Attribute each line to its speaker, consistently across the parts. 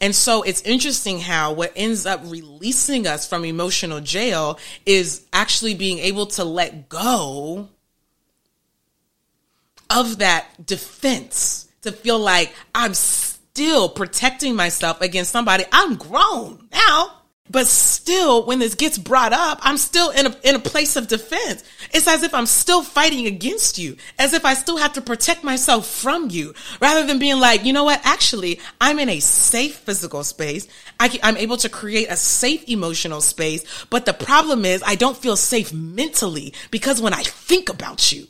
Speaker 1: And so it's interesting how what ends up releasing us from emotional jail is actually being able to let go of that defense to feel like I'm still protecting myself against somebody. I'm grown now. But still, when this gets brought up, I'm still in a, in a place of defense. It's as if I'm still fighting against you, as if I still have to protect myself from you, rather than being like, you know what? Actually, I'm in a safe physical space. I, I'm able to create a safe emotional space. But the problem is I don't feel safe mentally because when I think about you,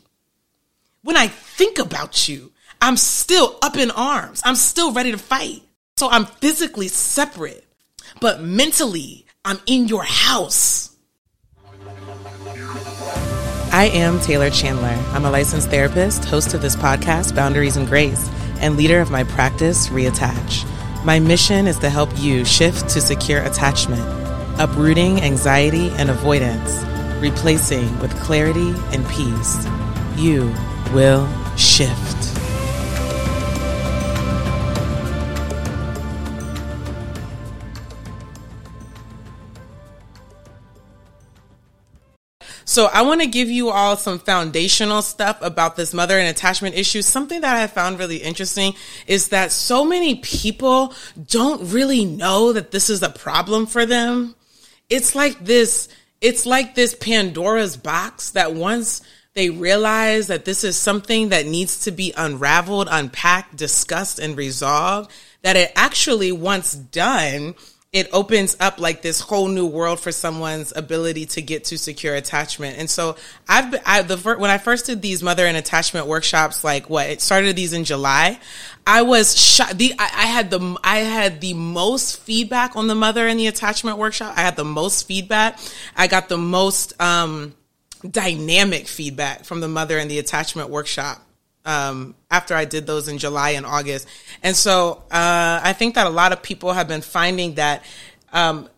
Speaker 1: when I think about you, I'm still up in arms. I'm still ready to fight. So I'm physically separate but mentally, I'm in your house. I am Taylor Chandler. I'm a licensed therapist, host of this podcast, Boundaries and Grace, and leader of my practice, Reattach. My mission is to help you shift to secure attachment, uprooting anxiety and avoidance, replacing with clarity and peace. You will shift. So I want to give you all some foundational stuff about this mother and attachment issue. Something that I found really interesting is that so many people don't really know that this is a problem for them. It's like this, it's like this Pandora's box that once they realize that this is something that needs to be unraveled, unpacked, discussed, and resolved, that it actually once done it opens up like this whole new world for someone's ability to get to secure attachment. And so I've been, I, the when I first did these mother and attachment workshops, like what it started these in July, I was shocked. The I, I had the I had the most feedback on the mother and the attachment workshop. I had the most feedback. I got the most um, dynamic feedback from the mother and the attachment workshop um, after I did those in July and August. And so uh, I think that a lot of people have been finding that um,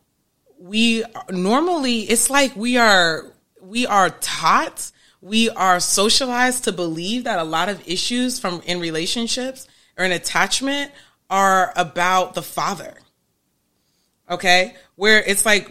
Speaker 1: we normally it's like we are we are taught we are socialized to believe that a lot of issues from in relationships or in attachment are about the father okay where it's like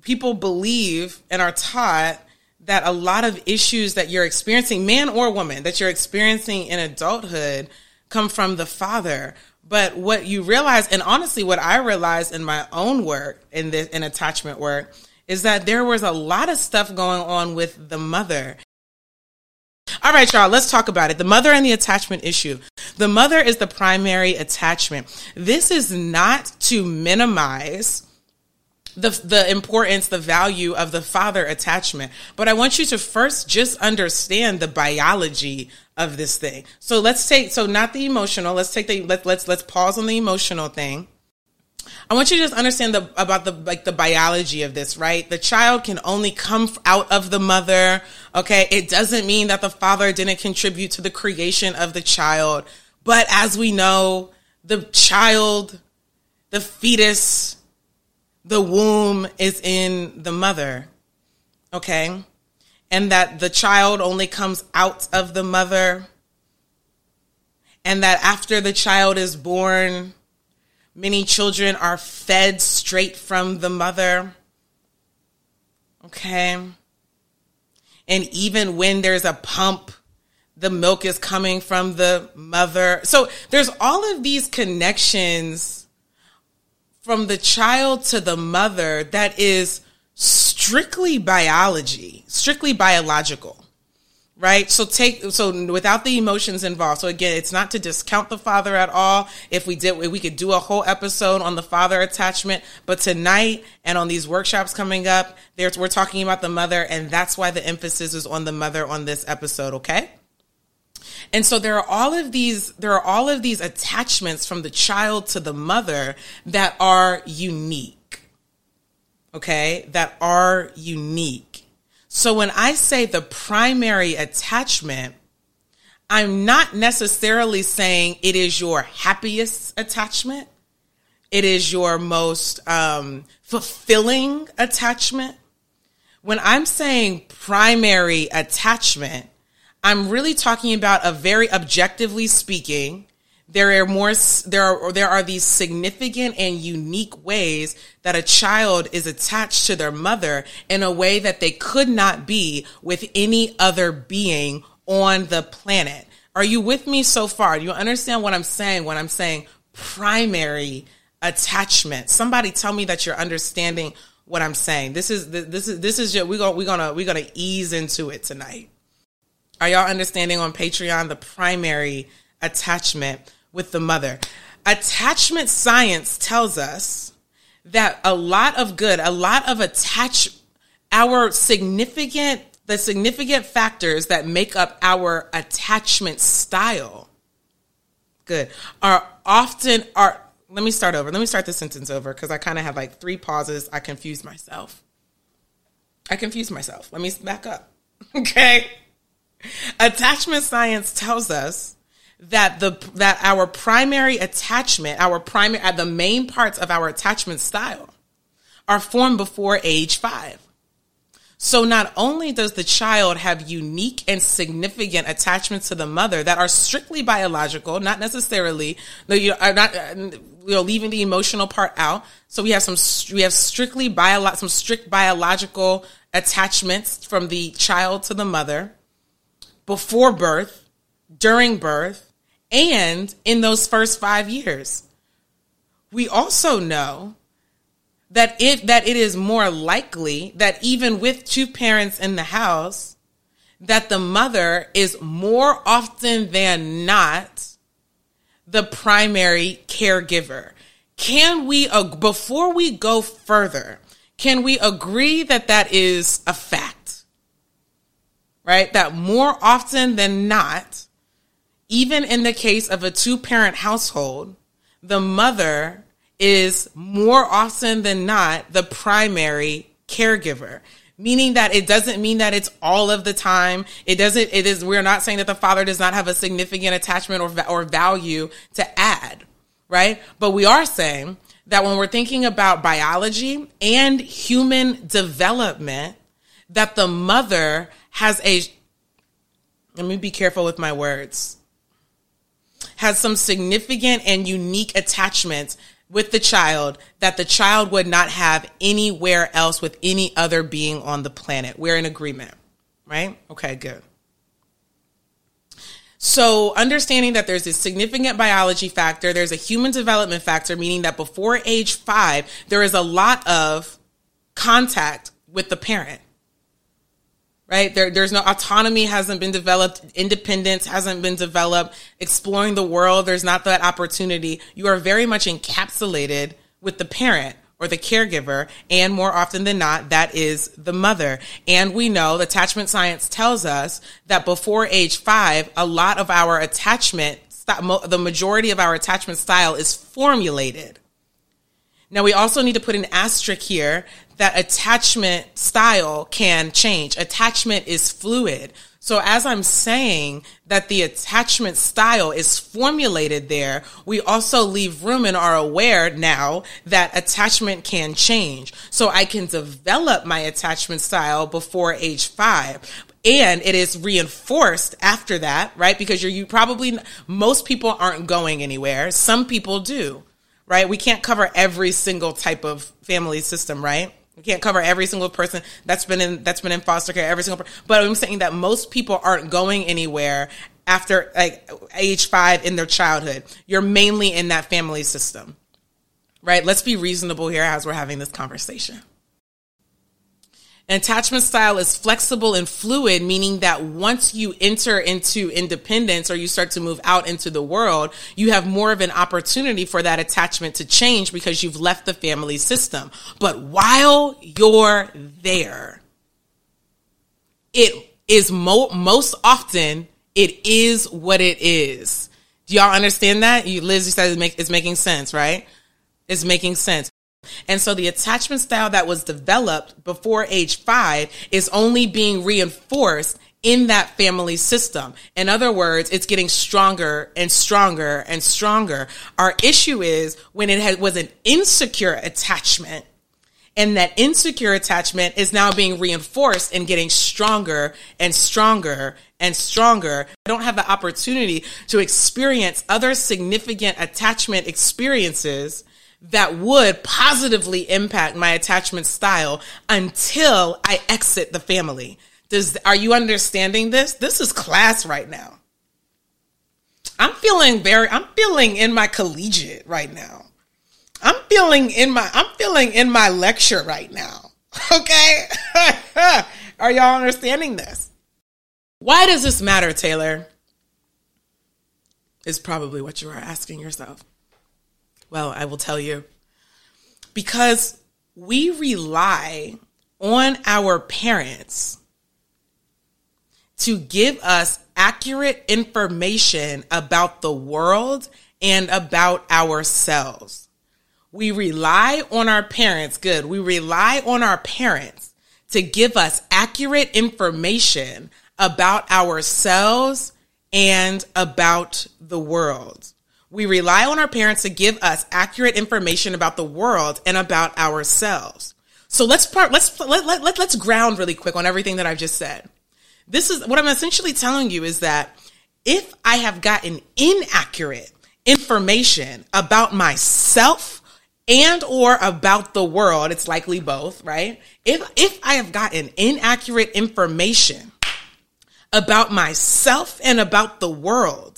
Speaker 1: people believe and are taught that a lot of issues that you're experiencing, man or woman, that you're experiencing in adulthood come from the father. But what you realize, and honestly, what I realized in my own work, in this, in attachment work, is that there was a lot of stuff going on with the mother. All right, y'all, let's talk about it. The mother and the attachment issue. The mother is the primary attachment. This is not to minimize the the importance, the value of the father attachment. But I want you to first just understand the biology of this thing. So let's take so not the emotional. Let's take the let, let's let's pause on the emotional thing. I want you to just understand the about the like the biology of this, right? The child can only come out of the mother. Okay, it doesn't mean that the father didn't contribute to the creation of the child, but as we know, the child, the fetus, the womb is in the mother, okay? And that the child only comes out of the mother. And that after the child is born, many children are fed straight from the mother. Okay? And even when there's a pump, the milk is coming from the mother. So there's all of these connections from the child to the mother that is strictly biology, strictly biological. Right? So take so without the emotions involved. So again, it's not to discount the father at all. If we did we could do a whole episode on the father attachment, but tonight and on these workshops coming up, there's we're talking about the mother and that's why the emphasis is on the mother on this episode, okay? And so there are all of these, there are all of these attachments from the child to the mother that are unique. Okay. That are unique. So when I say the primary attachment, I'm not necessarily saying it is your happiest attachment. It is your most um, fulfilling attachment. When I'm saying primary attachment, I'm really talking about a very objectively speaking, there are more there are there are these significant and unique ways that a child is attached to their mother in a way that they could not be with any other being on the planet. Are you with me so far? Do you understand what I'm saying when I'm saying primary attachment? Somebody tell me that you're understanding what I'm saying. This is this is this is just we're gonna we're gonna we're gonna ease into it tonight. Are y'all understanding on Patreon the primary attachment with the mother? Attachment science tells us that a lot of good, a lot of attach our significant the significant factors that make up our attachment style good are often are let me start over. Let me start the sentence over because i kind of have like three pauses. I confused myself. I confused myself. Let me back up. Okay attachment science tells us that the that our primary attachment our primary uh, the main parts of our attachment style are formed before age 5 so not only does the child have unique and significant attachments to the mother that are strictly biological, not necessarily, you are not, uh, you know, leaving the emotional part out. So we have some, we have strictly bio, some strict biological attachments from the child to the mother before birth, during birth, and in those first five years. We also know that it that it is more likely that even with two parents in the house that the mother is more often than not the primary caregiver can we before we go further can we agree that that is a fact right that more often than not even in the case of a two parent household the mother is more often than not the primary caregiver. Meaning that it doesn't mean that it's all of the time. It doesn't it is we're not saying that the father does not have a significant attachment or or value to add right? But we are saying that when we're thinking about biology and human development that the mother has a let me be careful with my words has some significant and unique attachments with the child that the child would not have anywhere else with any other being on the planet. We're in agreement, right? Okay, good. So, understanding that there's a significant biology factor, there's a human development factor, meaning that before age five, there is a lot of contact with the parent right? There, there's no autonomy hasn't been developed, independence hasn't been developed, exploring the world. There's not that opportunity. You are very much encapsulated with the parent or the caregiver, and more often than not, that is the mother. And we know attachment science tells us that before age five, a lot of our attachment, the majority of our attachment style is formulated. Now we also need to put an asterisk here that attachment style can change. Attachment is fluid. So as I'm saying that the attachment style is formulated there, we also leave room and are aware now that attachment can change. So I can develop my attachment style before age five and it is reinforced after that, right? Because you're, you probably, most people aren't going anywhere. Some people do, right? We can't cover every single type of family system, right? We can't cover every single person that's been in that's been in foster care. Every single, person. but I'm saying that most people aren't going anywhere after like age five in their childhood. You're mainly in that family system, right? Let's be reasonable here as we're having this conversation. Attachment style is flexible and fluid, meaning that once you enter into independence or you start to move out into the world, you have more of an opportunity for that attachment to change because you've left the family system. But while you're there, it is mo- most often it is what it is. Do y'all understand that? You, Liz, you said it's making sense, right? It's making sense. And so the attachment style that was developed before age five is only being reinforced in that family system. In other words, it's getting stronger and stronger and stronger. Our issue is when it was an insecure attachment And that insecure attachment is now being reinforced and getting stronger and stronger and stronger. I don't have the opportunity to experience other significant attachment experiences that would positively impact my attachment style until I exit the family. Does, are you understanding this? This is class right now. I'm feeling very, I'm feeling in my collegiate right now. I'm feeling in my, I'm feeling in my lecture right now. Okay. are y'all understanding this? Why does this matter, Taylor? Is probably what you are asking yourself. Well, I will tell you. Because we rely on our parents to give us accurate information about the world and about ourselves. We rely on our parents, good. We rely on our parents to give us accurate information about ourselves and about the world. We rely on our parents to give us accurate information about the world and about ourselves. So let's part, let's, let, let, let, let's ground really quick on everything that I've just said. This is what I'm essentially telling you is that if I have gotten inaccurate information about myself and or about the world, it's likely both, right? If, if I have gotten inaccurate information about myself and about the world,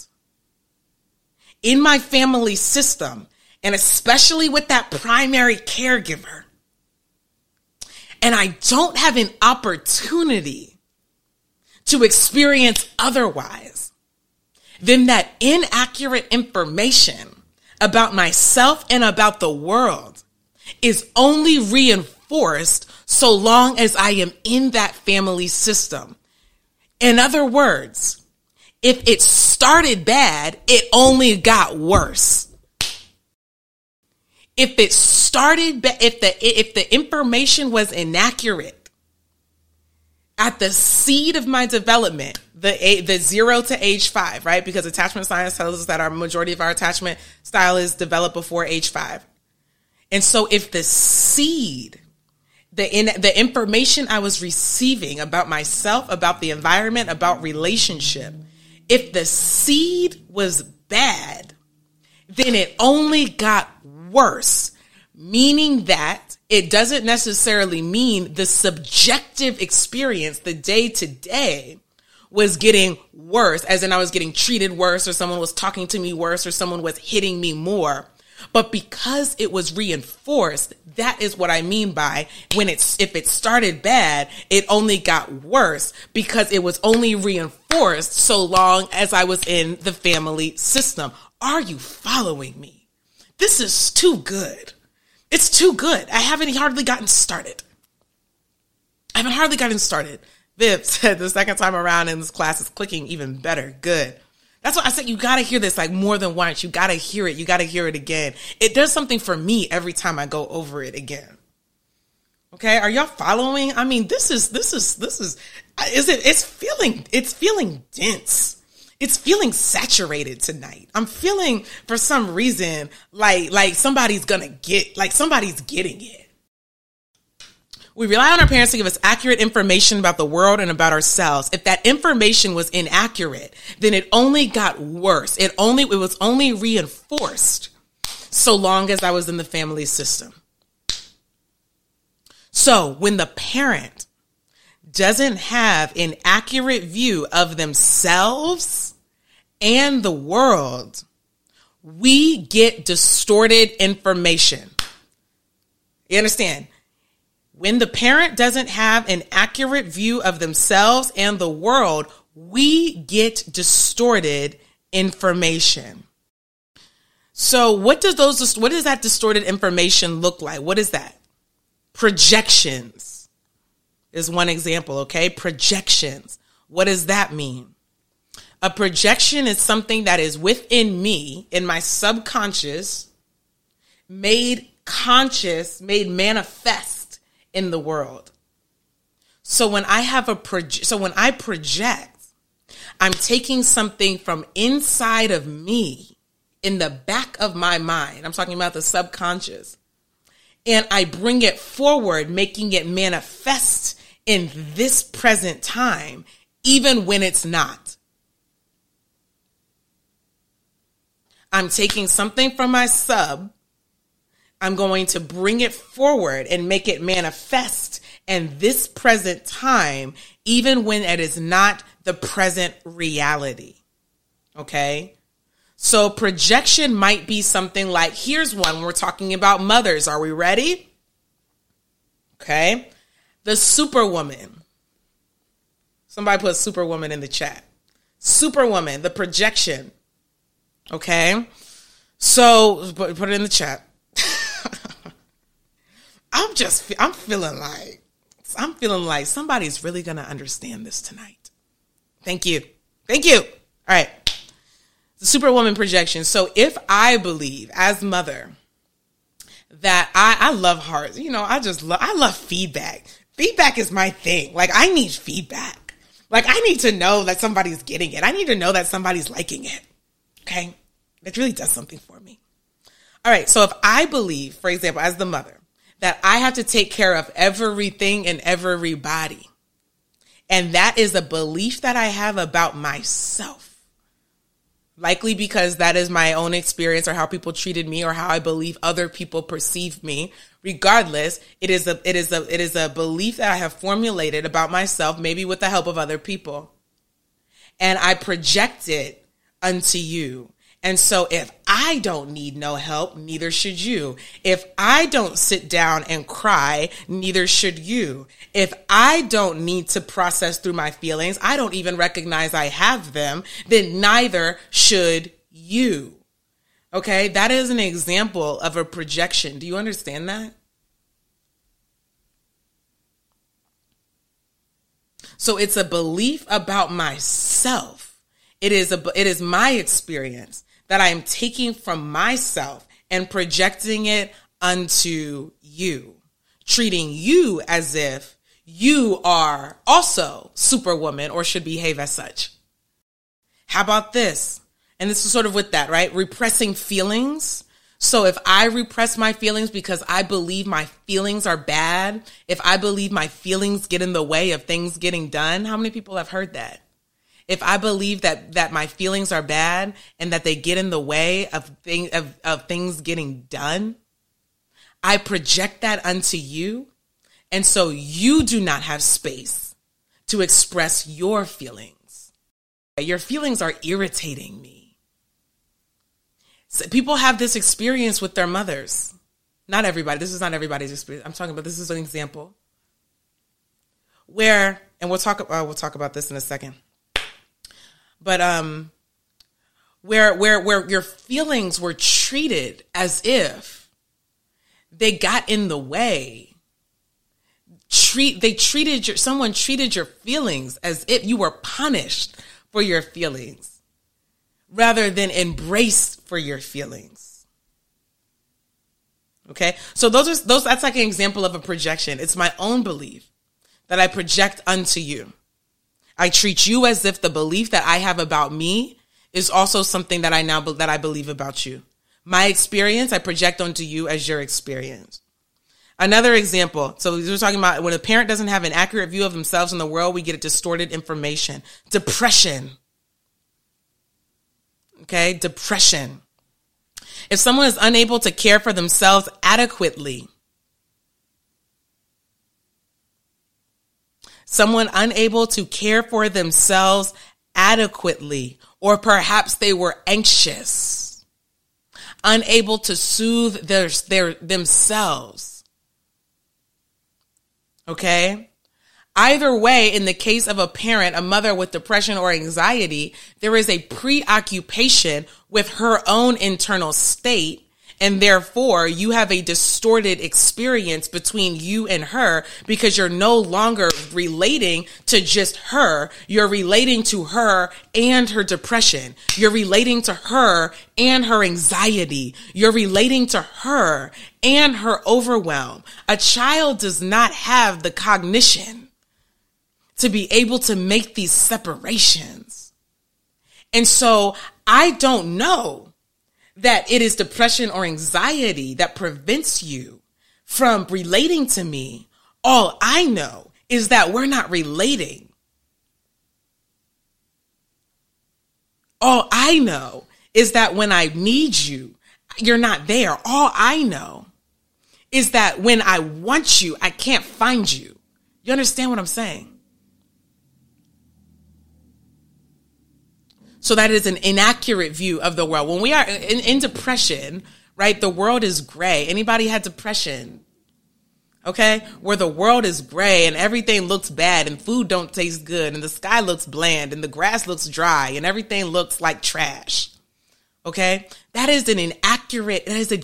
Speaker 1: in my family system, and especially with that primary caregiver, and I don't have an opportunity to experience otherwise, then that inaccurate information about myself and about the world is only reinforced so long as I am in that family system. In other words, if it started bad, it only got worse. If it started, if the, if the information was inaccurate at the seed of my development, the, the zero to age five, right? Because attachment science tells us that our majority of our attachment style is developed before age five. And so if the seed the in the information I was receiving about myself, about the environment, about relationship if the seed was bad, then it only got worse, meaning that it doesn't necessarily mean the subjective experience, the day to day, was getting worse, as in I was getting treated worse, or someone was talking to me worse, or someone was hitting me more. But because it was reinforced, that is what I mean by when it's, if it started bad, it only got worse because it was only reinforced so long as I was in the family system. Are you following me? This is too good. It's too good. I haven't hardly gotten started. I haven't hardly gotten started. Viv said the second time around in this class is clicking even better. Good. That's why I said you gotta hear this like more than once. You gotta hear it. You gotta hear it again. It does something for me every time I go over it again. Okay, are y'all following? I mean, this is this is this is is it it's feeling it's feeling dense. It's feeling saturated tonight. I'm feeling for some reason like like somebody's gonna get like somebody's getting it. We rely on our parents to give us accurate information about the world and about ourselves. If that information was inaccurate, then it only got worse. It only, it was only reinforced so long as I was in the family system. So when the parent doesn't have an accurate view of themselves and the world, we get distorted information. You understand? When the parent doesn't have an accurate view of themselves and the world, we get distorted information. So what does those what does that distorted information look like? What is that? Projections is one example, okay? Projections. What does that mean? A projection is something that is within me in my subconscious made conscious, made manifest in the world. So when I have a proje- so when I project, I'm taking something from inside of me in the back of my mind. I'm talking about the subconscious. and I bring it forward, making it manifest in this present time, even when it's not. I'm taking something from my sub. I'm going to bring it forward and make it manifest in this present time, even when it is not the present reality. Okay. So projection might be something like here's one we're talking about mothers. Are we ready? Okay. The superwoman. Somebody put superwoman in the chat. Superwoman, the projection. Okay. So put it in the chat. I'm just, I'm feeling like, I'm feeling like somebody's really going to understand this tonight. Thank you. Thank you. All right. The superwoman projection. So if I believe as mother that I, I love hearts, you know, I just love, I love feedback. Feedback is my thing. Like I need feedback. Like I need to know that somebody's getting it. I need to know that somebody's liking it. Okay. It really does something for me. All right. So if I believe, for example, as the mother, that I have to take care of everything and everybody, and that is a belief that I have about myself. Likely because that is my own experience or how people treated me or how I believe other people perceive me. Regardless, it is a it is a it is a belief that I have formulated about myself, maybe with the help of other people. And I project it unto you. And so if I don't need no help, neither should you. If I don't sit down and cry, neither should you. If I don't need to process through my feelings, I don't even recognize I have them, then neither should you. Okay. That is an example of a projection. Do you understand that? So it's a belief about myself. It is a, it is my experience that I am taking from myself and projecting it unto you, treating you as if you are also superwoman or should behave as such. How about this? And this is sort of with that, right? Repressing feelings. So if I repress my feelings because I believe my feelings are bad, if I believe my feelings get in the way of things getting done, how many people have heard that? If I believe that that my feelings are bad and that they get in the way of thing of, of things getting done, I project that unto you. And so you do not have space to express your feelings. Your feelings are irritating me. So people have this experience with their mothers. Not everybody. This is not everybody's experience. I'm talking about this is an example where, and we'll talk. Uh, we'll talk about this in a second but um where where where your feelings were treated as if they got in the way. Treat they treated your someone treated your feelings as if you were punished for your feelings rather than embraced for your feelings. Okay? So those are those that's like an example of a projection. It's my own belief that i project unto you I treat you as if the belief that I have about me is also something that I now that I believe about you. My experience I project onto you as your experience. Another example. So we were talking about when a parent doesn't have an accurate view of themselves in the world, we get a distorted information. Depression. Okay, depression. If someone is unable to care for themselves adequately, someone unable to care for themselves adequately, or perhaps they were anxious, unable to soothe their, their themselves. Okay? Either way, in the case of a parent, a mother with depression or anxiety, there is a preoccupation with her own internal state and therefore, you have a distorted experience between you and her because you're no longer relating to just her. You're relating to her and her depression. You're relating to her and her anxiety. You're relating to her and her overwhelm. A child does not have the cognition to be able to make these separations. And so I don't know that it is depression or anxiety that prevents you from relating to me, all I know is that we're not relating. All I know is that when I need you, you're not there. All I know is that when I want you, I can't find you. You understand what I'm saying? So that is an inaccurate view of the world. When we are in, in depression, right? The world is gray. Anybody had depression? Okay? Where the world is gray and everything looks bad and food don't taste good and the sky looks bland and the grass looks dry and everything looks like trash. Okay? That is an inaccurate, that is a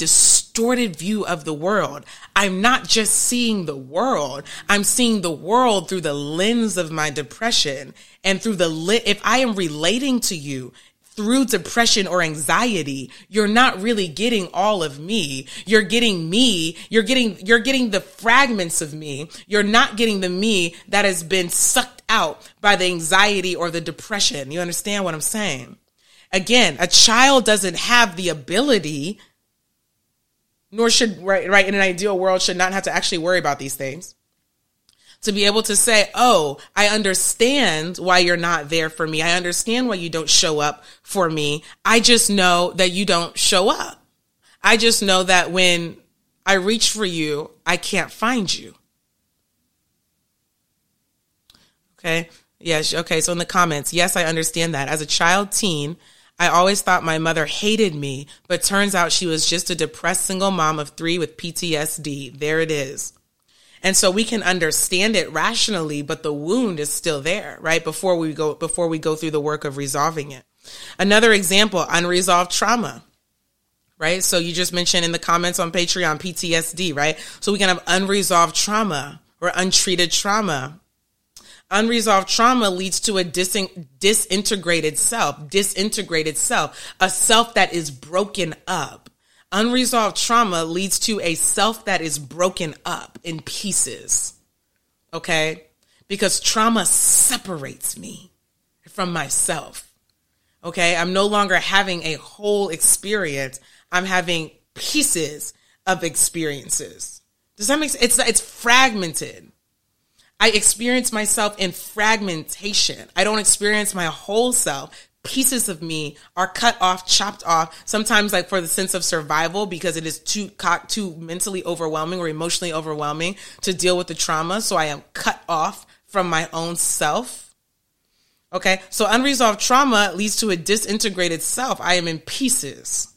Speaker 1: distorted view of the world. I'm not just seeing the world. I'm seeing the world through the lens of my depression and through the, li- if I am relating to you through depression or anxiety, you're not really getting all of me. You're getting me. You're getting, you're getting the fragments of me. You're not getting the me that has been sucked out by the anxiety or the depression. You understand what I'm saying? Again, a child doesn't have the ability, nor should, right, right, in an ideal world, should not have to actually worry about these things to be able to say, Oh, I understand why you're not there for me. I understand why you don't show up for me. I just know that you don't show up. I just know that when I reach for you, I can't find you. Okay. Yes. Okay. So in the comments, yes, I understand that. As a child teen, I always thought my mother hated me, but turns out she was just a depressed single mom of three with PTSD. There it is. And so we can understand it rationally, but the wound is still there, right? Before we go, before we go through the work of resolving it. Another example, unresolved trauma, right? So you just mentioned in the comments on Patreon, PTSD, right? So we can have unresolved trauma or untreated trauma. Unresolved trauma leads to a dis- disintegrated self, disintegrated self, a self that is broken up Unresolved trauma leads to a self that is broken up in pieces. Okay? Because trauma separates me from myself. Okay? I'm no longer having a whole experience. I'm having pieces of experiences. Does that make sense? It's, it's fragmented. I experience myself in fragmentation. I don't experience my whole self pieces of me are cut off, chopped off, sometimes like for the sense of survival because it is too too mentally overwhelming or emotionally overwhelming to deal with the trauma. So I am cut off from my own self. Okay. So unresolved trauma leads to a disintegrated self. I am in pieces.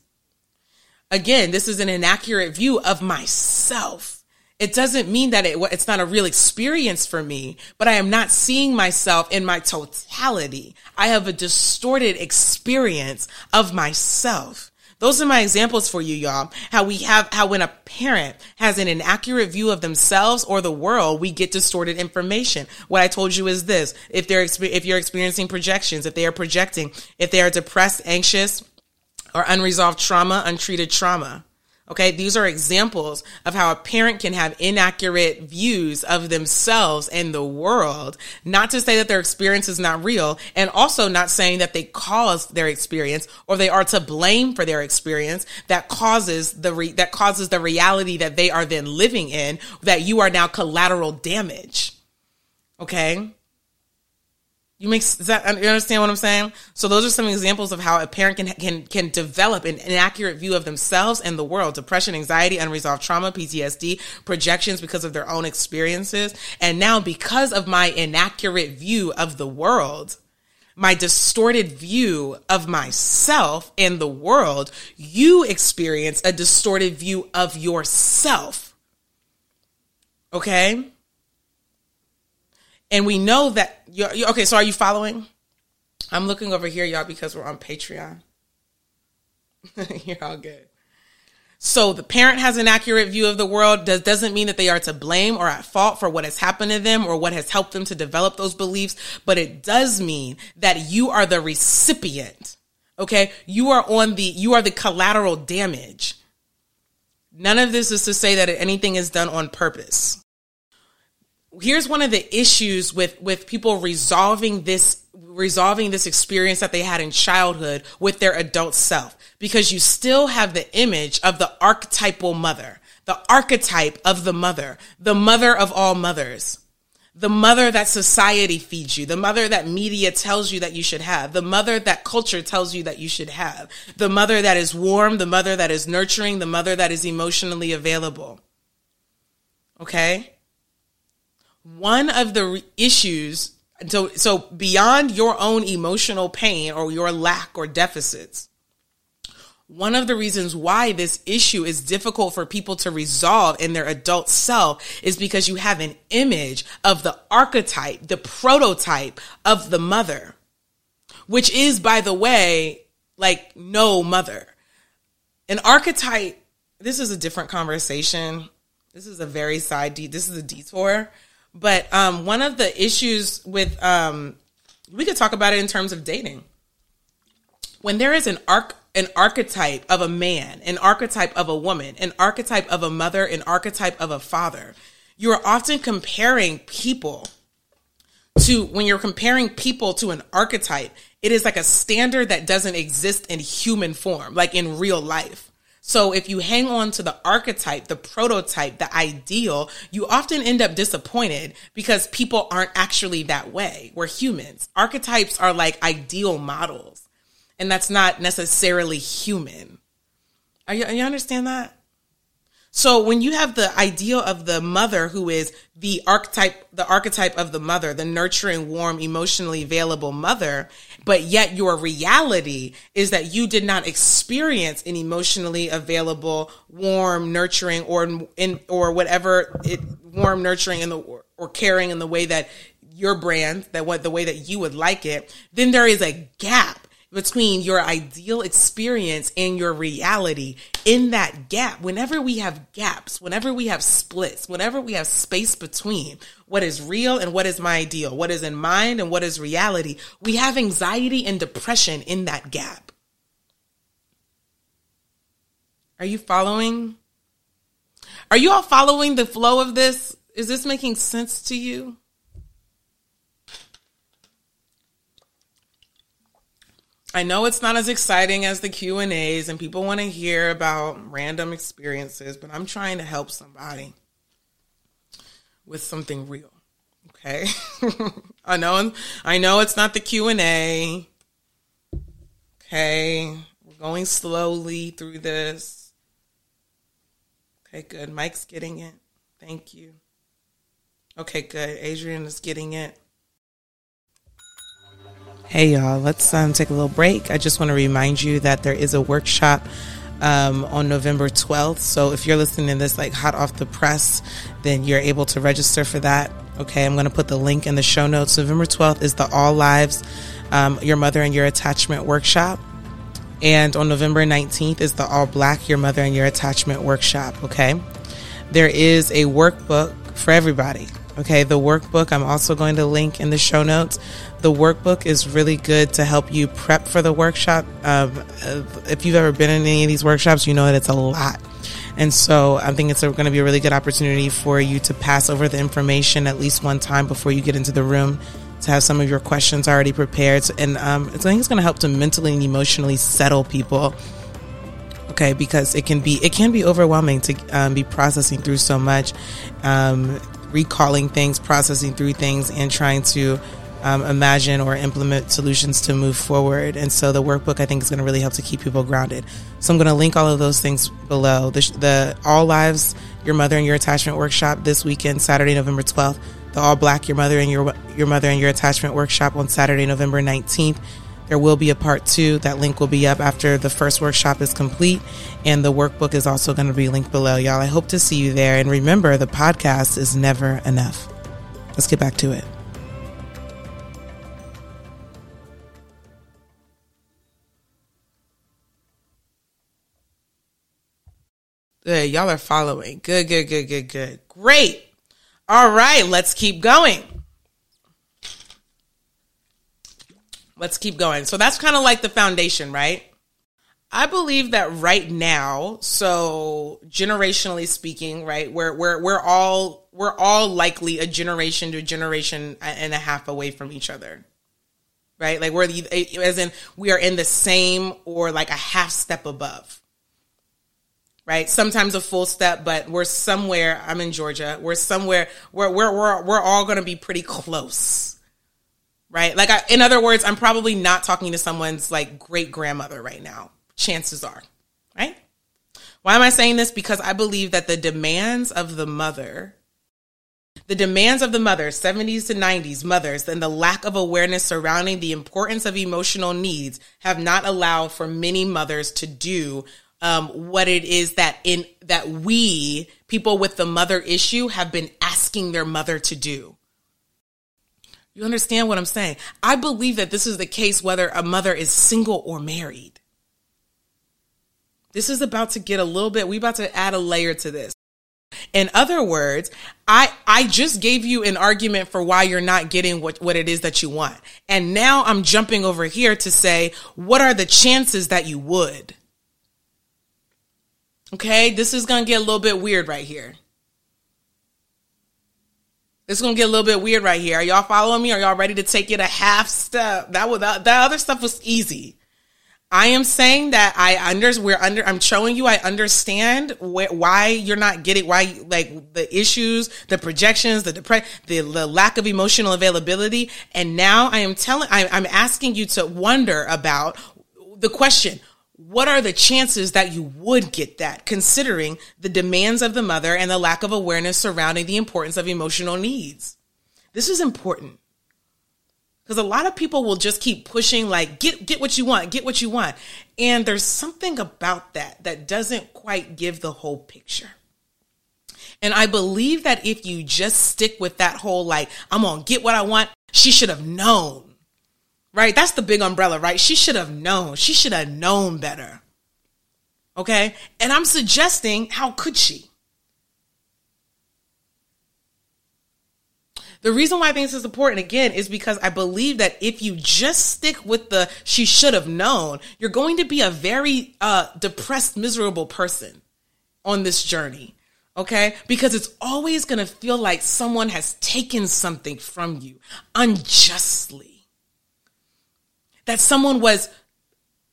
Speaker 1: Again, this is an inaccurate view of myself it doesn't mean that it, it's not a real experience for me, but I am not seeing myself in my totality. I have a distorted experience of myself. Those are my examples for you, y'all. How we have, how when a parent has an inaccurate view of themselves or the world, we get distorted information. What I told you is this. If they're, if you're experiencing projections, if they are projecting, if they are depressed, anxious, or unresolved trauma, untreated trauma, Okay. These are examples of how a parent can have inaccurate views of themselves and the world. Not to say that their experience is not real and also not saying that they caused their experience or they are to blame for their experience that causes the, re- that causes the reality that they are then living in that you are now collateral damage. Okay. You make that you understand what I'm saying? So those are some examples of how a parent can can can develop an inaccurate view of themselves and the world: depression, anxiety, unresolved trauma, PTSD, projections because of their own experiences, and now because of my inaccurate view of the world, my distorted view of myself and the world, you experience a distorted view of yourself. Okay? And we know that you're, you're, okay. So are you following? I'm looking over here, y'all, because we're on Patreon. you're all good. So the parent has an accurate view of the world does, doesn't mean that they are to blame or at fault for what has happened to them or what has helped them to develop those beliefs, but it does mean that you are the recipient. Okay. You are on the, you are the collateral damage. None of this is to say that anything is done on purpose here's one of the issues with with people resolving this resolving this experience that they had in childhood with their adult self because you still have the image of the archetypal mother the archetype of the mother, the mother of all mothers, the mother that society feeds you, the mother that media tells you that you should have, the mother that culture tells you that you should have, the mother that is warm, the mother that is nurturing, the mother that is emotionally available. Okay? One of the issues so so beyond your own emotional pain or your lack or deficits one of the reasons why this issue is difficult for people to resolve in their adult self is because you have an image of the archetype, the prototype of the mother, which is, by the way, like no mother. An archetype, this is a different conversation. This is a very side, de- this is a detour. But um, one of the issues with, um, we could talk about it in terms of dating. When there is an arc, an archetype of a man, an archetype of a woman, an archetype of a mother, an archetype of a father, you are often comparing people to, when you're comparing people to an archetype, it is like a standard that doesn't exist in human form, like in real life. So if you hang on to the archetype, the prototype, the ideal, you often end up disappointed because people aren't actually that way. We're humans. Archetypes are like ideal models, and that's not necessarily human. Are you, you understand that? So when you have the ideal of the mother who is the archetype, the archetype of the mother, the nurturing, warm, emotionally available mother, but yet your reality is that you did not experience an emotionally available, warm, nurturing, or in or whatever it warm, nurturing, in the or, caring in the way that your brand, that what the way that you would like it, then there is a gap between your ideal experience and your reality in that gap. Whenever we have gaps, whenever we have splits, whenever we have space between what is real and what is my ideal, what is in mind and what is reality, we have anxiety and depression in that gap. Are you following? Are you all following the flow of this? Is this making sense to you? I know it's not as exciting as the Q and A's, and people want to hear about random experiences, but I'm trying to help somebody with something real. Okay, I know. I know it's not the Q and A. Okay, we're going slowly through this. Okay, good. Mike's getting it. Thank you. Okay, good. Adrian is getting it. Hey, y'all, let's um, take a little break. I just want to remind you that there is a workshop um, on November 12th. So if you're listening to this like hot off the press, then you're able to register for that. Okay, I'm going to put the link in the show notes. November 12th is the All Lives, um, Your Mother and Your Attachment Workshop. And on November 19th is the All Black, Your Mother and Your Attachment Workshop. Okay, there is a workbook for everybody. Okay, the workbook I'm also going to link in the show notes. The workbook is really good to help you prep for the workshop. Um, if you've ever been in any of these workshops, you know that it's a lot. And so I think it's going to be a really good opportunity for you to pass over the information at least one time before you get into the room to have some of your questions already prepared. And um, I think it's going to help to mentally and emotionally settle people okay because it can be it can be overwhelming to um, be processing through so much um, recalling things, processing through things, and trying to um, imagine or implement solutions to move forward. And so the workbook, I think, is going to really help to keep people grounded. So I'm going to link all of those things below. The, the All Lives, Your Mother and Your Attachment Workshop this weekend, Saturday, November 12th. The All Black, Your Mother and Your, Your Mother and Your Attachment Workshop on Saturday, November 19th. There will be a part two. That link will be up after the first workshop is complete. And the workbook is also going to be linked below, y'all. I hope to see you there. And remember, the podcast is never enough. Let's get back to it. Good. Y'all are following. Good, good, good, good, good. Great. All right. Let's keep going. let's keep going. So that's kind of like the foundation, right? I believe that right now, so generationally speaking, right, we're we're we're all we're all likely a generation to a generation and a half away from each other. Right? Like we're as in we are in the same or like a half step above. Right? Sometimes a full step, but we're somewhere. I'm in Georgia. We're somewhere. We're we're we're, we're all going to be pretty close, right? Like, I, in other words, I'm probably not talking to someone's like great grandmother right now. Chances are, right? Why am I saying this? Because I believe that the demands of the mother the demands of the mother, 70s to 90s mothers, and the lack of awareness surrounding the importance of emotional needs have not allowed for many mothers to do um, what it is that in that we people with the mother issue have been asking their mother to do. You understand what I'm saying? I believe that this is the case whether a mother is single or married. This is about to get a little bit, we about to add a layer to this. In other words, I, I just gave you an argument for why you're not getting what, what it is that you want. And now I'm jumping over here to say, what are the chances that you would? Okay, this is to get a little bit weird right here. It's to get a little bit weird right here. Are y'all following me? Are y'all ready to take it a half step? That was that, that other stuff was easy. I am saying that I under we're under I'm showing you I understand wh- why you're not getting why like the issues, the projections, the depression, the, the lack of emotional availability, and now I am telling I, I'm asking you to wonder about the question: What are the chances that you would get that, considering the demands of the mother and the lack of awareness surrounding the importance of emotional needs? This is important. Because a lot of people will just keep pushing, like, get, get what you want, get what you want. And there's something about that that doesn't quite give the whole picture. And I believe that if you just stick with that whole, like, I'm going to get what I want, she should have known. Right? That's the big umbrella, right? She should have known. She should have known better. Okay? And I'm suggesting, how could she? The reason why I think this is important again is because I believe that if you just stick with the she should have known, you're going to be a very uh, depressed, miserable person on this journey. Okay? Because it's always going to feel like someone has taken something from you unjustly. That someone was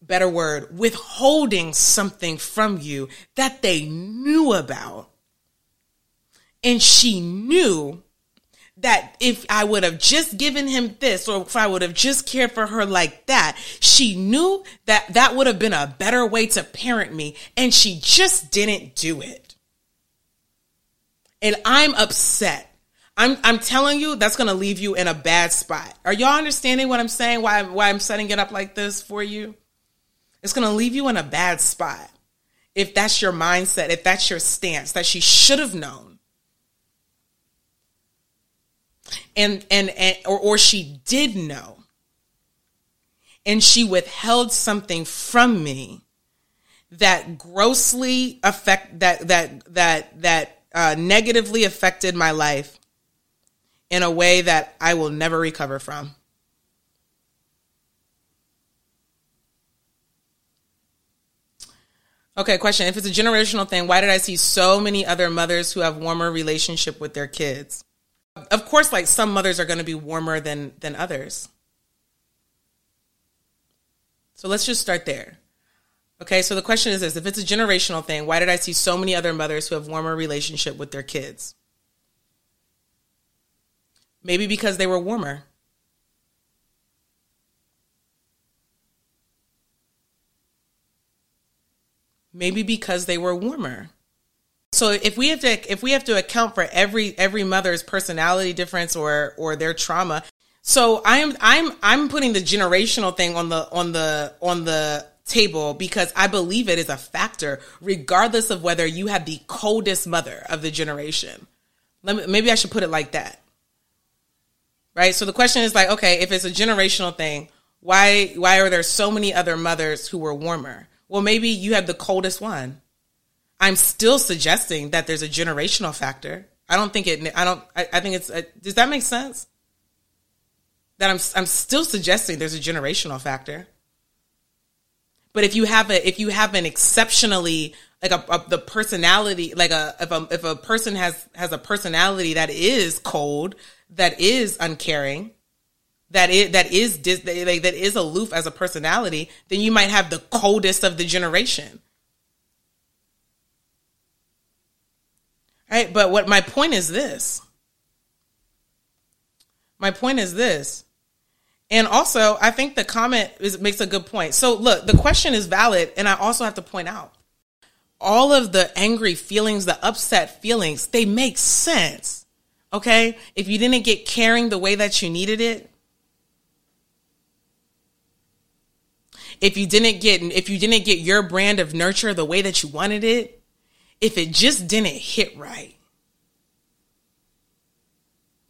Speaker 1: better word, withholding something from you that they knew about. And she knew that if I would have just given him this or if I would have just cared for her like that, she knew that that would have been a better way to parent me and she just didn't do it. And I'm upset. I'm I'm telling you that's going to leave you in a bad spot. Are y'all understanding what I'm saying? Why why I'm setting it up like this for you? It's going to leave you in a bad spot. If that's your mindset, if that's your stance that she should have known and and, and or, or she did know and she withheld something from me that grossly affect that that that that uh, negatively affected my life in a way that I will never recover from. Okay, question. If it's a generational thing, why did I see so many other mothers who have warmer relationship with their kids? Of course, like some mothers are going to be warmer than than others. So let's just start there. Okay, so the question is this if it's a generational thing, why did I see so many other mothers who have warmer relationship with their kids? Maybe because they were warmer. Maybe because they were warmer. So if we have to if we have to account for every every mother's personality difference or or their trauma, so I'm I'm I'm putting the generational thing on the on the on the table because I believe it is a factor regardless of whether you have the coldest mother of the generation. Let me, maybe I should put it like that. Right? So the question is like, okay, if it's a generational thing, why why are there so many other mothers who were warmer? Well, maybe you have the coldest one I'm still suggesting that there's a generational factor. I don't think it. I don't. I, I think it's. A, does that make sense? That I'm. I'm still suggesting there's a generational factor. But if you have a, if you have an exceptionally like a, a the personality, like a if a if a person has has a personality that is cold, that is uncaring, that is that is like that is aloof as a personality, then you might have the coldest of the generation Right? But what my point is this. My point is this. And also, I think the comment is, makes a good point. So, look, the question is valid, and I also have to point out all of the angry feelings, the upset feelings, they make sense. Okay? If you didn't get caring the way that you needed it, if you didn't get if you didn't get your brand of nurture the way that you wanted it, if it just didn't hit right.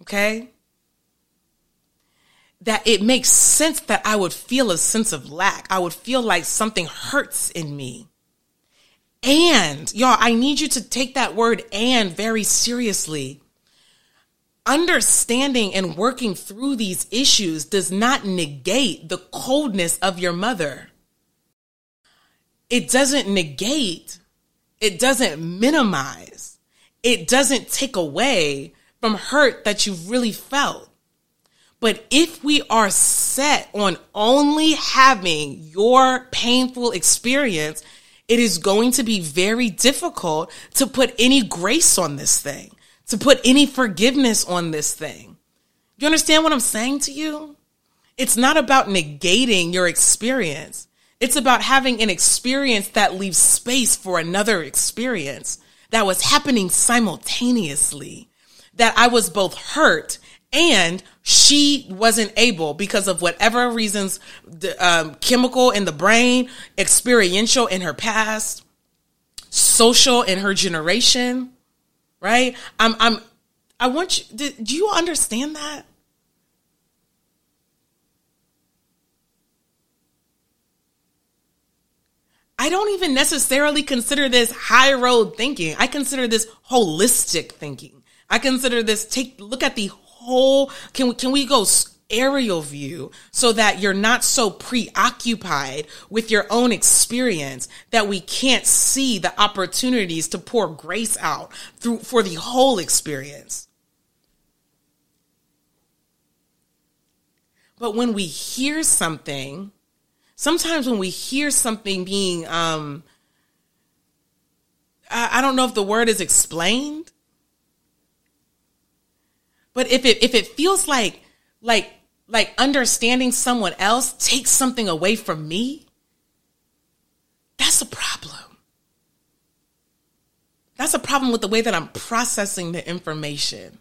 Speaker 1: Okay? that it makes sense that I would feel a sense of lack. I would feel like something hurts in me. And y'all, I need you to take that word and very seriously. Understanding and working through these issues does not negate the coldness of your mother. It doesn't negate, it doesn't minimize, it doesn't take away from hurt that you've really felt. But if we are set on only having your painful experience, it is going to be very difficult to put any grace on this thing, to put any forgiveness on this thing. You understand what I'm saying to you? It's not about negating your experience. It's about having an experience that leaves space for another experience that was happening simultaneously. That I was both hurt and she wasn't able because of whatever reasons the, um, chemical in the brain experiential in her past social in her generation right i'm i'm i want you do, do you understand that I don't even necessarily consider this high road thinking. I consider this holistic thinking. I consider this take look at the whole can we can we go aerial view so that you're not so preoccupied with your own experience that we can't see the opportunities to pour grace out through for the whole experience. But when we hear something, sometimes when we hear something being um I, I don't know if the word is explained, but if it if it feels like like like understanding someone else takes something away from me, that's a problem. That's a problem with the way that I'm processing the information.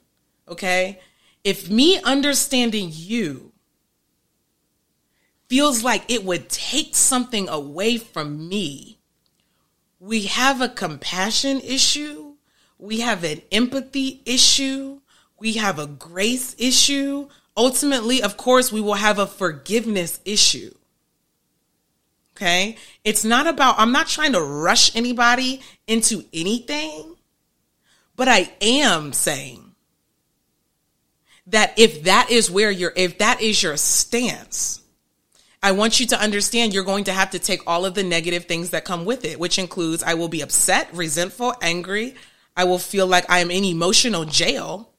Speaker 1: Okay? If me understanding you feels like it would take something away from me, we have a compassion issue, we have an empathy issue, we have a grace issue. Ultimately, of course, we will have a forgiveness issue. Okay. It's not about, I'm not trying to rush anybody into anything, but I am saying that if that is where you're, if that is your stance, I want you to understand you're going to have to take all of the negative things that come with it, which includes I will be upset, resentful, angry. I will feel like I am in emotional jail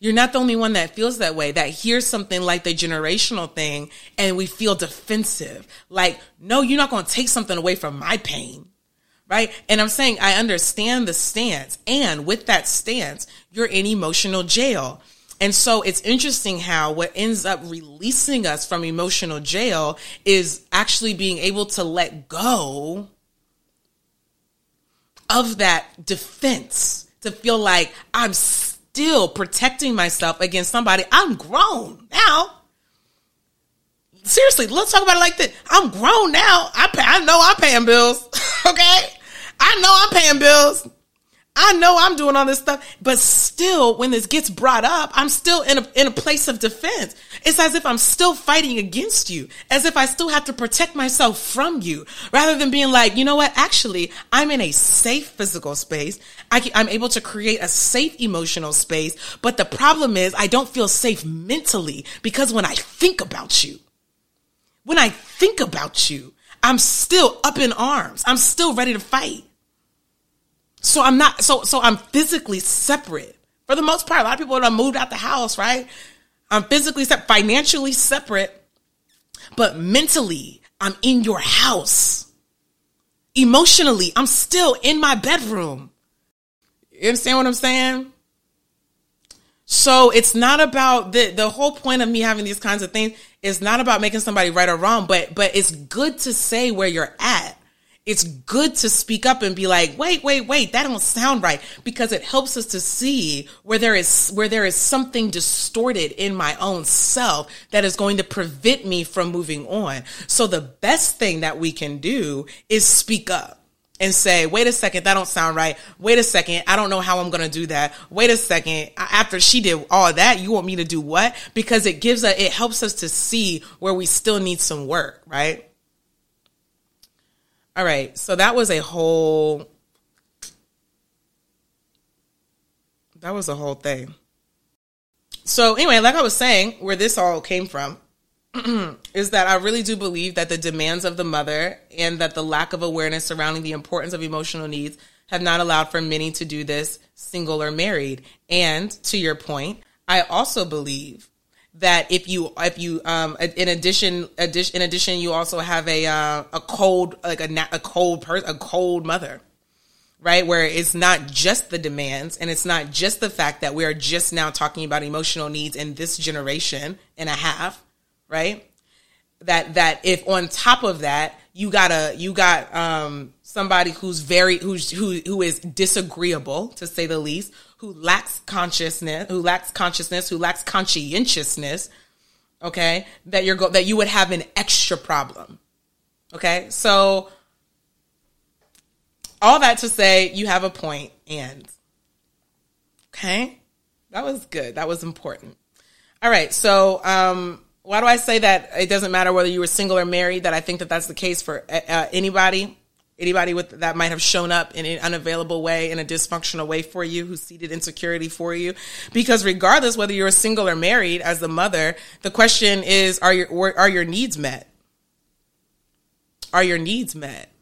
Speaker 1: you're not the only one that feels that way, that hears something like the generational thing and we feel defensive. Like, no, you're not going to take something away from my pain. Right. And I'm saying I understand the stance. And with that stance, you're in emotional jail. And so it's interesting how what ends up releasing us from emotional jail is actually being able to let go of that defense to feel like I'm still protecting myself against somebody. I'm grown now. Seriously, let's talk about it like this. I'm grown now. I pay, I know I'm paying bills. okay? I know I'm paying bills. I know I'm doing all this stuff, but still, when this gets brought up, I'm still in a, in a place of defense. It's as if I'm still fighting against you, as if I still have to protect myself from you, rather than being like, you know what? Actually, I'm in a safe physical space. I can, I'm able to create a safe emotional space, but the problem is I don't feel safe mentally because when I think about you, when I think about you, I'm still up in arms. I'm still ready to fight. So I'm not, so, so I'm physically separate for the most part. A lot of people have moved out the house, right? I'm physically separate, financially separate, but mentally I'm in your house. Emotionally, I'm still in my bedroom. You understand what I'm saying? So it's not about the the whole point of me having these kinds of things is not about making somebody right or wrong, but but it's good to say where you're at. It's good to speak up and be like, wait, wait, wait, that don't sound right because it helps us to see where there is where there is something distorted in my own self that is going to prevent me from moving on. So the best thing that we can do is speak up and say, wait a second, that don't sound right. Wait a second, I don't know how I'm to do that. Wait a second, after she did all that, you want me to do what? Because it gives us, it helps us to see where we still need some work, right? All right, so that was a whole, that was a whole thing. So anyway, like I was saying, where this all came from is that I really do believe that the demands of the mother and that the lack of awareness surrounding the importance of emotional needs have not allowed for many to do this single or married. And to your point, I also believe that if you if you um in addition addition in addition you also have a uh, a cold like a a cold person a cold mother right where it's not just the demands and it's not just the fact that we're just now talking about emotional needs in this generation and a half right? That that if on top of that you got a you got um somebody who's very who's who who is disagreeable to say the least, who lacks consciousness, who lacks consciousness, who lacks conscientiousness, okay? That you're go that you would have an extra problem. Okay? So all that to say you have a point and okay? That was good. That was important. All right. So um why do I say that it doesn't matter whether you were single or married? That I think that that's the case for uh, uh, anybody, anybody with that might have shown up in an unavailable way, in a dysfunctional way for you, who seeded insecurity for you. Because regardless whether you're single or married, as the mother, the question is: Are your are your needs met? Are your needs met?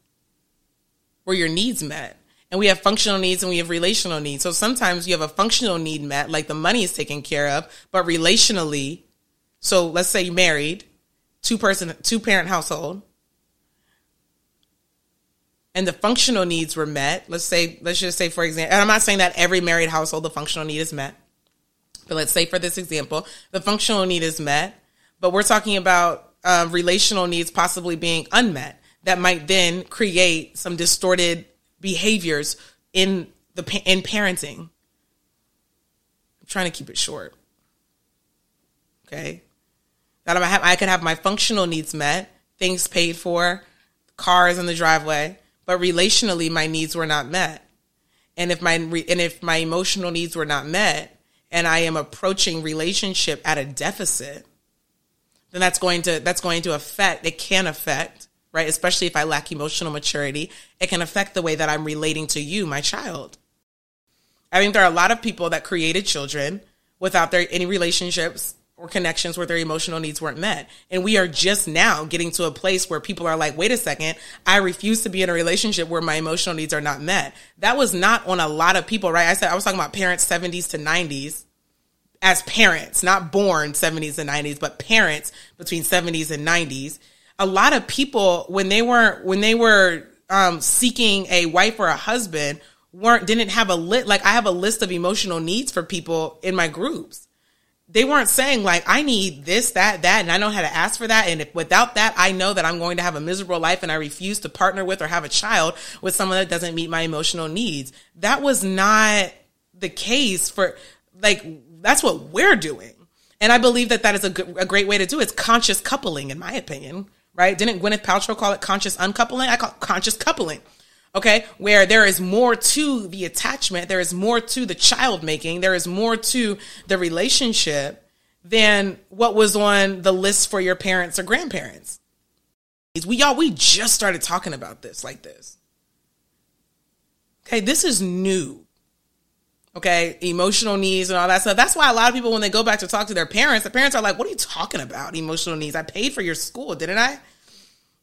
Speaker 1: Were your needs met? and we have functional needs and we have relational needs. So sometimes you have a functional need met, like the money is taken care of, but relationally, so let's say you married, two person, two parent household, and the functional needs were met. Let's say, let's just say, for example, and I'm not saying that every married household the functional need is met, but let's say for this example, the functional need is met, but we're talking about uh, relational needs possibly being unmet that might then create some distorted behaviors in the in parenting. I'm trying to keep it short. Okay. That I, have, I could have my functional needs met, things paid for, cars in the driveway, but relationally my needs were not met. And if my and if my emotional needs were not met, and I am approaching relationship at a deficit, then that's going to that's going to affect. It can affect right, especially if I lack emotional maturity. It can affect the way that I'm relating to you, my child. I think there are a lot of people that created children without their any relationships or connections where their emotional needs weren't met. And we are just now getting to a place where people are like, wait a second, I refuse to be in a relationship where my emotional needs are not met. That was not on a lot of people, right? I said, I was talking about parents 70s to 90s as parents, not born 70s and 90s, but parents between 70s and 90s. A lot of people, when they weren't, when they were um, seeking a wife or a husband, weren't, didn't have a lit, like I have a list of emotional needs for people in my groups they weren't saying like I need this, that, that, and I know how to ask for that. And if without that, I know that I'm going to have a miserable life and I refuse to partner with or have a child with someone that doesn't meet my emotional needs. That was not the case for like, that's what we're doing. And I believe that that is a, a great way to do it. It's conscious coupling, in my opinion, right? Didn't Gwyneth Paltrow call it conscious uncoupling? I call it conscious coupling okay where there is more to the attachment there is more to the child making there is more to the relationship than what was on the list for your parents or grandparents. We y'all we just started talking about this like this. Okay this is new. Okay emotional needs and all that stuff. That's why a lot of people when they go back to talk to their parents the parents are like what are you talking about emotional needs? I paid for your school didn't i?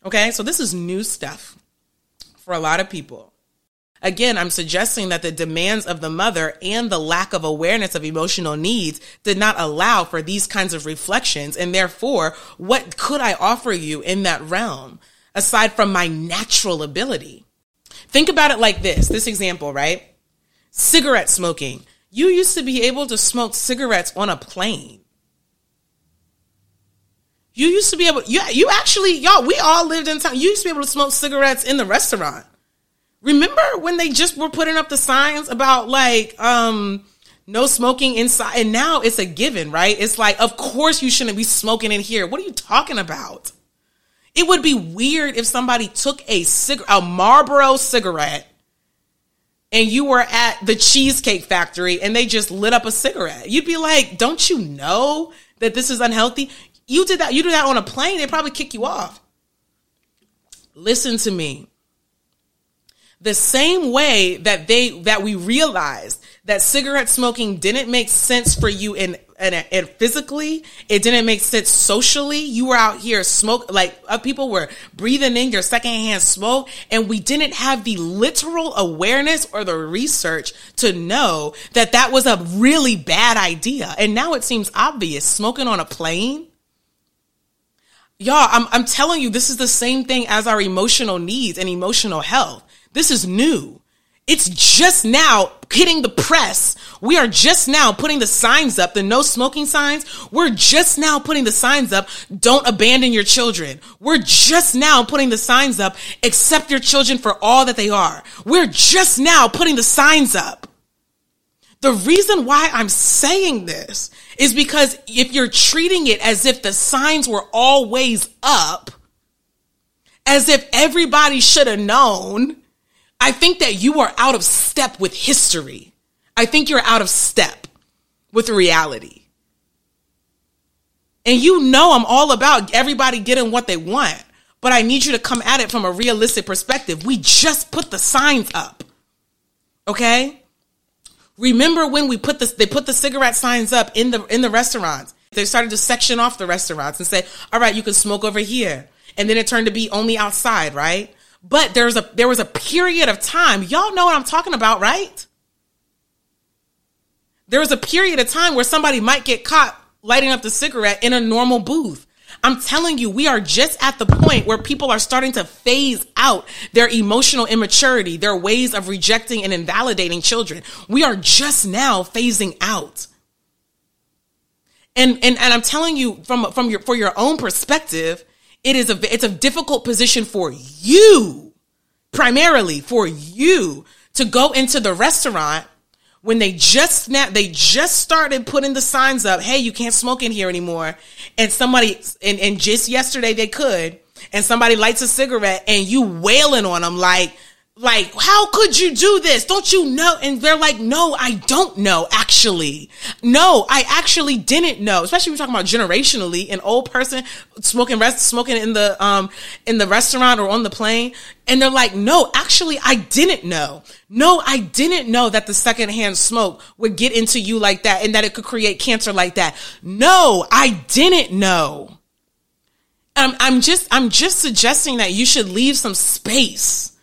Speaker 1: Okay so this is new stuff for a lot of people. Again, I'm suggesting that the demands of the mother and the lack of awareness of emotional needs did not allow for these kinds of reflections. And therefore, what could I offer you in that realm aside from my natural ability? Think about it like this this example, right? cigarette smoking. You used to be able to smoke cigarettes on a plane. You used to be able, you, you actually, y'all, we all lived in time. You used to be able to smoke cigarettes in the restaurant. Remember when they just were putting up the signs about like, um, no smoking inside? And now it's a given, right? It's like, of course you shouldn't be smoking in here. What are you talking about? It would be weird if somebody took a cig- a Marlboro cigarette and you were at the cheesecake factory and they just lit up a cigarette. You'd be like, "Don't you know that this is unhealthy?" You did that. You do that on a plane, they probably kick you off. Listen to me. The same way that they that we realized that cigarette smoking didn't make sense for you in and, physically, it didn't make sense socially. You were out here smoke, like uh, people were breathing in your secondhand smoke and we didn't have the literal awareness or the research to know that that was a really bad idea. And now it seems obvious smoking on a plane. Y'all, I'm, I'm telling you, this is the same thing as our emotional needs and emotional health. This is new. It's just now hitting the press. We are just now putting the signs up, the no smoking signs. We're just now putting the signs up. Don't abandon your children. We're just now putting the signs up. Accept your children for all that they are. We're just now putting the signs up. The reason why I'm saying this is because if you're treating it as if the signs were always up, as if everybody should have known, I think that you are out of step with history. I think you're out of step with reality. And you know, I'm all about everybody getting what they want, but I need you to come at it from a realistic perspective. We just put the signs up. Okay? Remember when we put this, they put the cigarette signs up in the, in the restaurants. They started to section off the restaurants and say, all right, you can smoke over here. And then it turned to be only outside, right? But there's a there was a period of time. Y'all know what I'm talking about, right? There was a period of time where somebody might get caught lighting up the cigarette in a normal booth. I'm telling you, we are just at the point where people are starting to phase out their emotional immaturity, their ways of rejecting and invalidating children. We are just now phasing out. And, and, and I'm telling you from, from your, for your own perspective, it is a, it's a difficult position for you, primarily for you to go into the restaurant when they just snap, they just started putting the signs up. Hey, you can't smoke in here anymore. And somebody, and, and just yesterday they could, and somebody lights a cigarette and you wailing on them like, like, how could you do this? Don't you know? And they're like, no, I don't know, actually. No, I actually didn't know. Especially we're talking about generationally, an old person smoking rest, smoking in the, um, in the restaurant or on the plane. And they're like, no, actually, I didn't know. No, I didn't know that the secondhand smoke would get into you like that and that it could create cancer like that. No, I didn't know. Um, I'm just, I'm just suggesting that you should leave some space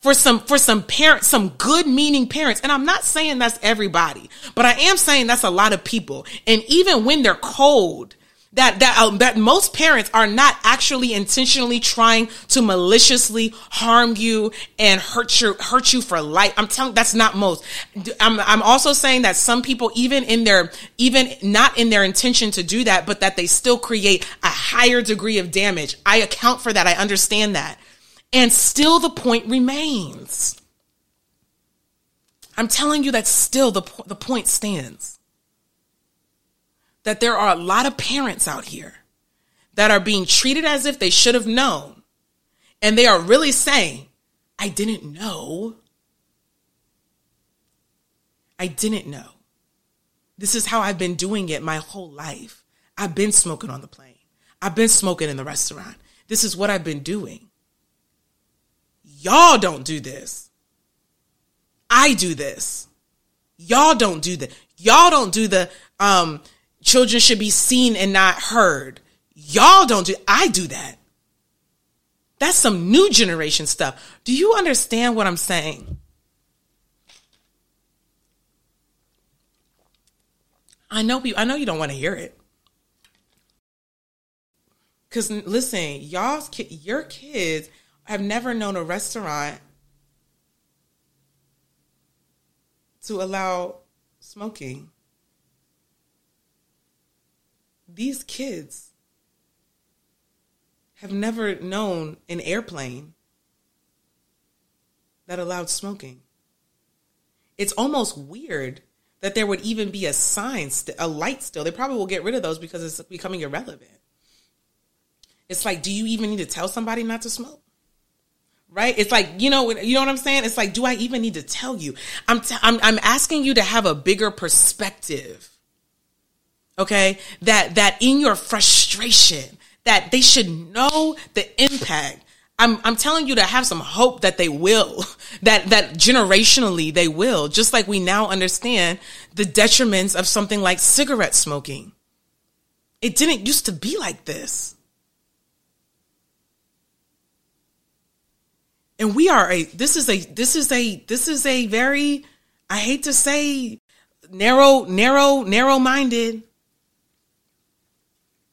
Speaker 1: for some for some parents some good meaning parents. And i'm not saying that's everybody but i am saying that's a lot of people. And even when they're cold that that uh, that most parents are not actually intentionally trying to maliciously harm you and hurt you hurt you for life. I'm telling that's not most. I'm i'm also saying that some people even in their even not in their intention to do that but that they still create a higher degree of damage. I account for that. I understand that and still the point remains. I'm telling you that still the, the point stands. That there are a lot of parents out here that are being treated as if they should have known. And they are really saying, I didn't know. I didn't know. This is how I've been doing it my whole life. I've been smoking on the plane. I've been smoking in the restaurant. This is what I've been doing. Y'all don't do this. I do this. Y'all don't do that. Y'all don't do the um children should be seen and not heard. Y'all don't do I do that. That's some new generation stuff. Do you understand what I'm saying? I know I know you don't want to hear it. Cuz listen, y'all your kids have never known a restaurant to allow smoking. These kids have never known an airplane that allowed smoking. It's almost weird that there would even be a sign, a light still. They probably will get rid of those because it's becoming irrelevant. It's like, do you even need to tell somebody not to smoke? Right? It's like, you know, you know what I'm saying? It's like, do I even need to tell you? I'm, t- I'm, I'm asking you to have a bigger perspective. Okay. That, that in your frustration, that they should know the impact. I'm, I'm telling you to have some hope that they will, that, that generationally they will, just like we now understand the detriments of something like cigarette smoking. It didn't used to be like this. And we are a this is a this is a this is a very i hate to say narrow narrow narrow minded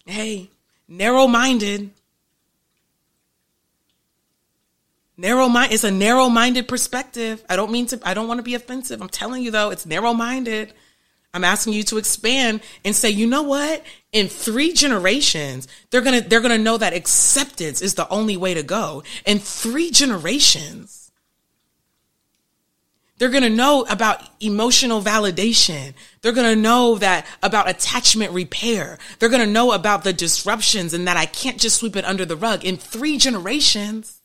Speaker 1: hey narrow minded narrow mind it's a narrow minded perspective. I don't mean to i don't want to be offensive. I'm telling you though it's narrow minded I'm asking you to expand and say, you know what? In three generations, they're gonna they're gonna know that acceptance is the only way to go. In three generations, they're gonna know about emotional validation. They're gonna know that about attachment repair. They're gonna know about the disruptions and that I can't just sweep it under the rug. In three generations.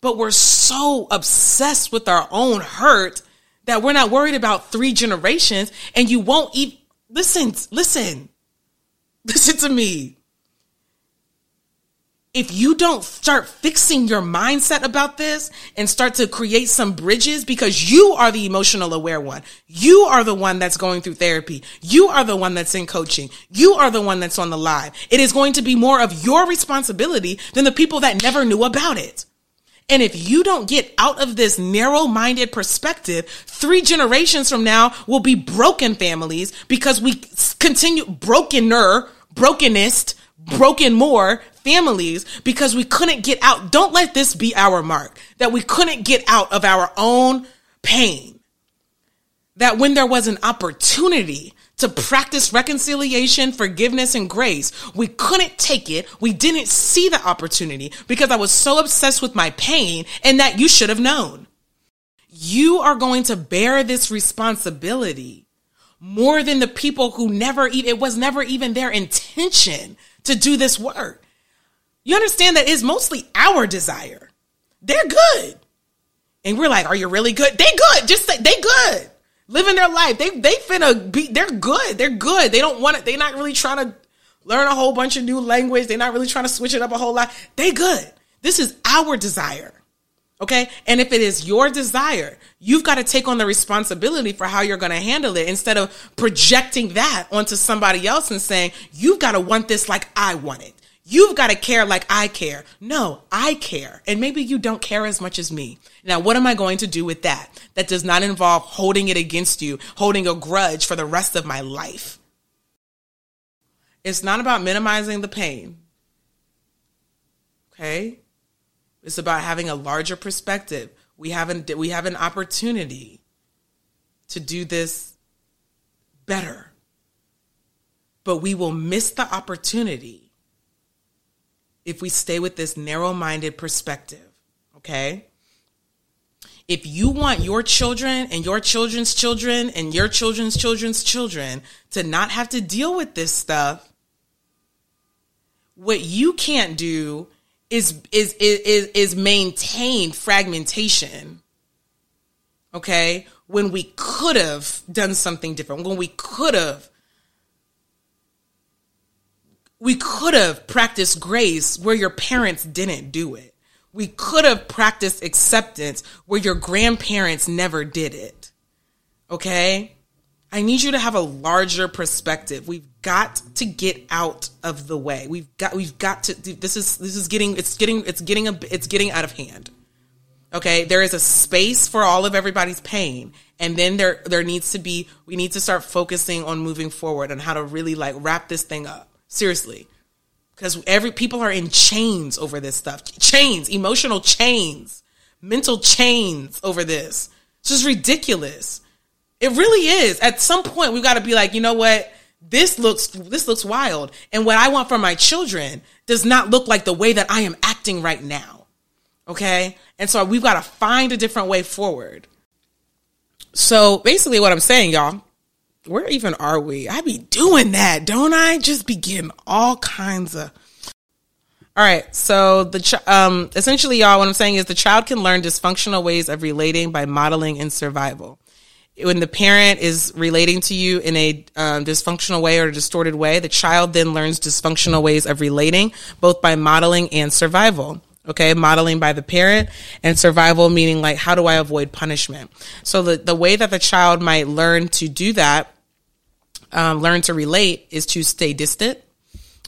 Speaker 1: But we're so obsessed with our own hurt that we're not worried about three generations and you won't even listen, listen, listen to me. If you don't start fixing your mindset about this and start to create some bridges because you are the emotional aware one. You are the one that's going through therapy. You are the one that's in coaching. You are the one that's on the live. It is going to be more of your responsibility than the people that never knew about it. And if you don't get out of this narrow minded perspective, three generations from now will be broken families because we continue brokener, brokenest, broken more families because we couldn't get out. Don't let this be our mark that we couldn't get out of our own pain. That when there was an opportunity to practice reconciliation, forgiveness, and grace. We couldn't take it. We didn't see the opportunity because I was so obsessed with my pain and that you should have known. You are going to bear this responsibility more than the people who never even, it was never even their intention to do this work. You understand that is mostly our desire. They're good. And we're like, are you really good? They good. Just say they good living their life. They they finna be. They're good. They're good. They don't want it. They're not really trying to learn a whole bunch of new language. They're not really trying to switch it up a whole lot. They good. This is our desire. Okay. And if it is your desire, you've got to take on the responsibility for how you're going to handle it instead of projecting that onto somebody else and saying, you've got to want this like I want it. You've got to care like I care. No, I care. And maybe you don't care as much as me. Now, what am I going to do with that? That does not involve holding it against you, holding a grudge for the rest of my life. It's not about minimizing the pain. Okay? It's about having a larger perspective. We have an, we have an opportunity to do this better. But we will miss the opportunity if we stay with this narrow minded perspective. Okay. If you want your children and your children's children and your children's children's children to not have to deal with this stuff, what you can't do is is is is maintain fragmentation. Okay? When we could have done something different, when we could have we could have practiced grace where your parents didn't do it. We could have practiced acceptance where your grandparents never did it. Okay? I need you to have a larger perspective. We've got to get out of the way. We've got we've got to this is this is getting it's getting it's getting a it's getting out of hand. Okay? There is a space for all of everybody's pain and then there there needs to be we need to start focusing on moving forward and how to really like wrap this thing up. Seriously. Because every people are in chains over this stuff. Chains, emotional chains, mental chains over this. It's just ridiculous. It really is. At some point, we've got to be like, you know what? This looks this looks wild, and what I want for my children does not look like the way that I am acting right now. Okay, and so we've got to find a different way forward. So basically, what I'm saying, y'all, where even are we? I be doing that, don't I? Just be getting all kinds of. All right, so the ch- um, essentially, y'all, what I'm saying is the child can learn dysfunctional ways of relating by modeling and survival. When the parent is relating to you in a um, dysfunctional way or a distorted way, the child then learns dysfunctional ways of relating, both by modeling and survival. Okay, modeling by the parent and survival meaning like how do I avoid punishment? So the, the way that the child might learn to do that, um, learn to relate is to stay distant.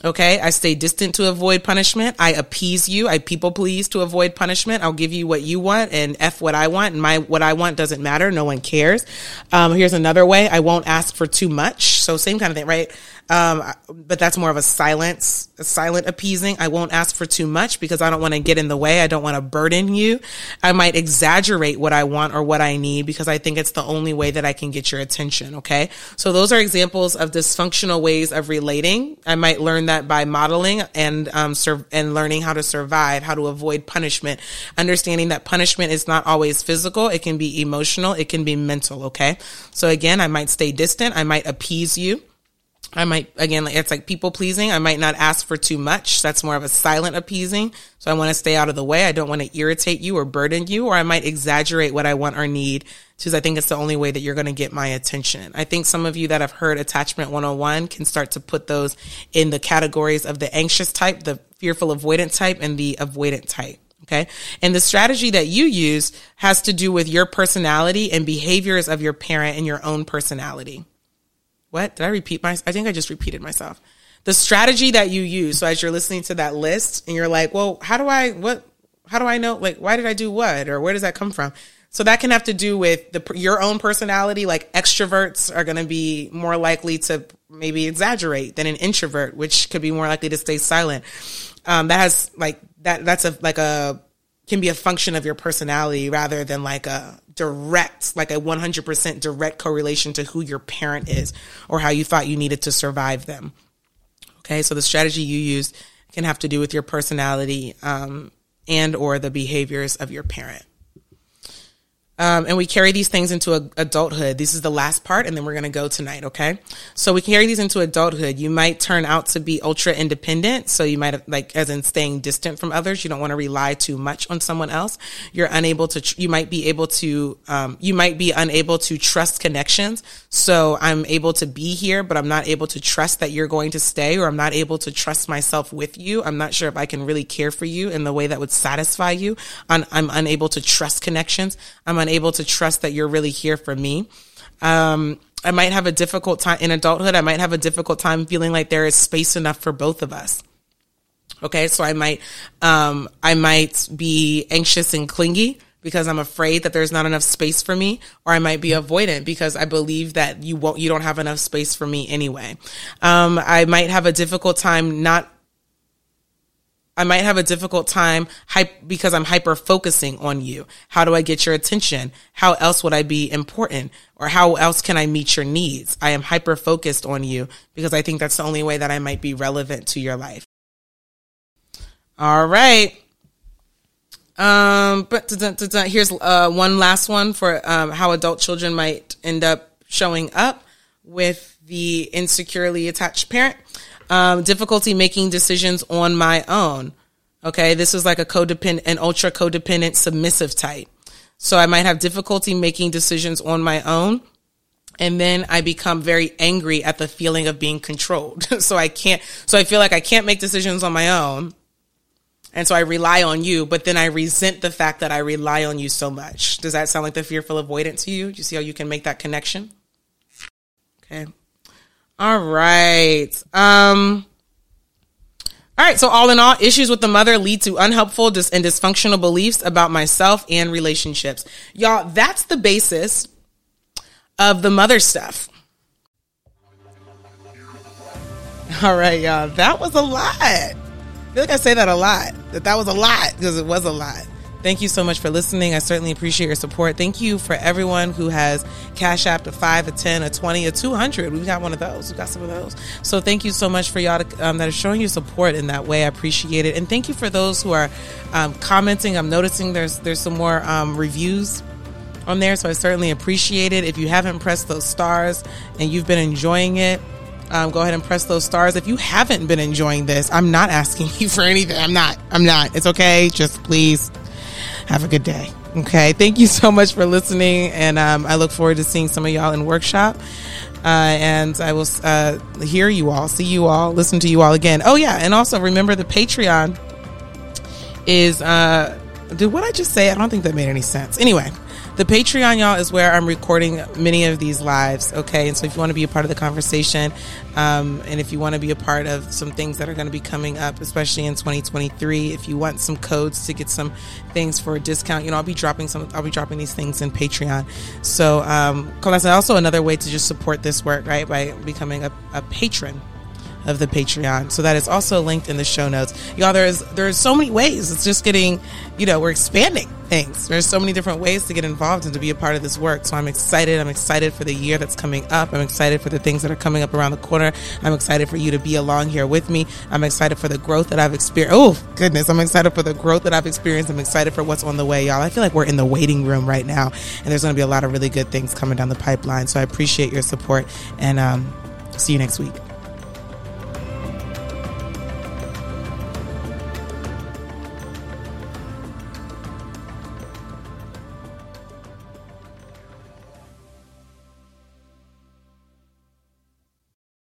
Speaker 1: Okay, I stay distant to avoid punishment. I appease you. I people please to avoid punishment. I'll give you what you want and f what I want. And my what I want doesn't matter. No one cares. Um, here's another way. I won't ask for too much. So same kind of thing, right? Um, but that's more of a silence, a silent appeasing. I won't ask for too much because I don't want to get in the way. I don't want to burden you. I might exaggerate what I want or what I need because I think it's the only way that I can get your attention. Okay. So those are examples of dysfunctional ways of relating. I might learn that by modeling and, um, sur- and learning how to survive, how to avoid punishment, understanding that punishment is not always physical. It can be emotional. It can be mental. Okay. So again, I might stay distant. I might appease you. I might, again, it's like people pleasing. I might not ask for too much. That's more of a silent appeasing. So I want to stay out of the way. I don't want to irritate you or burden you, or I might exaggerate what I want or need because I think it's the only way that you're going to get my attention. I think some of you that have heard attachment 101 can start to put those in the categories of the anxious type, the fearful avoidant type, and the avoidant type. Okay. And the strategy that you use has to do with your personality and behaviors of your parent and your own personality. What? Did I repeat my? I think I just repeated myself. The strategy that you use. So as you're listening to that list and you're like, well, how do I, what, how do I know? Like, why did I do what? Or where does that come from? So that can have to do with the, your own personality. Like extroverts are going to be more likely to maybe exaggerate than an introvert, which could be more likely to stay silent. Um, that has like, that, that's a, like a, can be a function of your personality rather than like a direct, like a 100% direct correlation to who your parent is or how you thought you needed to survive them. Okay, so the strategy you use can have to do with your personality um, and or the behaviors of your parent. Um, and we carry these things into a, adulthood. This is the last part, and then we're going to go tonight. Okay. So we carry these into adulthood. You might turn out to be ultra independent. So you might have, like, as in staying distant from others. You don't want to rely too much on someone else. You're unable to, you might be able to, um, you might be unable to trust connections. So I'm able to be here, but I'm not able to trust that you're going to stay, or I'm not able to trust myself with you. I'm not sure if I can really care for you in the way that would satisfy you. I'm, I'm unable to trust connections. I'm unable able to trust that you're really here for me. Um, I might have a difficult time in adulthood. I might have a difficult time feeling like there is space enough for both of us. Okay. So I might, um, I might be anxious and clingy because I'm afraid that there's not enough space for me, or I might be avoidant because I believe that you won't, you don't have enough space for me anyway. Um, I might have a difficult time not I might have a difficult time because I'm hyper focusing on you. How do I get your attention? How else would I be important? Or how else can I meet your needs? I am hyper focused on you because I think that's the only way that I might be relevant to your life. All right. Um, but here's uh, one last one for um, how adult children might end up showing up with the insecurely attached parent um, difficulty making decisions on my own. Okay. This is like a codependent, an ultra codependent submissive type. So I might have difficulty making decisions on my own. And then I become very angry at the feeling of being controlled. so I can't, so I feel like I can't make decisions on my own. And so I rely on you, but then I resent the fact that I rely on you so much. Does that sound like the fearful avoidant to you? Do you see how you can make that connection? Okay. All right. Um, all right. So all in all, issues with the mother lead to unhelpful and dysfunctional beliefs about myself and relationships. Y'all, that's the basis of the mother stuff. All right, y'all. That was a lot. I feel like I say that a lot. That that was a lot because it was a lot. Thank you so much for listening. I certainly appreciate your support. Thank you for everyone who has Cash App a five, a ten, a twenty, a two hundred. We've got one of those. We've got some of those. So thank you so much for y'all to, um, that are showing your support in that way. I appreciate it, and thank you for those who are um, commenting. I'm noticing there's there's some more um, reviews on there, so I certainly appreciate it. If you haven't pressed those stars and you've been enjoying it, um, go ahead and press those stars. If you haven't been enjoying this, I'm not asking you for anything. I'm not. I'm not. It's okay. Just please have a good day. Okay. Thank you so much for listening. And um, I look forward to seeing some of y'all in workshop. Uh, and I will uh, hear you all, see you all, listen to you all again. Oh, yeah. And also remember the Patreon is, uh, did what I just say? I don't think that made any sense. Anyway, the Patreon, y'all, is where I'm recording many of these lives. Okay. And so if you want to be a part of the conversation, um, and if you want to be a part of some things that are going to be coming up, especially in 2023, if you want some codes to get some things for a discount, you know, I'll be dropping some, I'll be dropping these things in Patreon. So, um, also another way to just support this work, right? By becoming a, a patron of the Patreon. So that is also linked in the show notes. Y'all, there's there's so many ways. It's just getting, you know, we're expanding things. There's so many different ways to get involved and to be a part of this work. So I'm excited. I'm excited for the year that's coming up. I'm excited for the things that are coming up around the corner. I'm excited for you to be along here with me. I'm excited for the growth that I've experienced. Oh, goodness. I'm excited for the growth that I've experienced. I'm excited for what's on the way, y'all. I feel like we're in the waiting room right now and there's going to be a lot of really good things coming down the pipeline. So I appreciate your support and um, see you next week.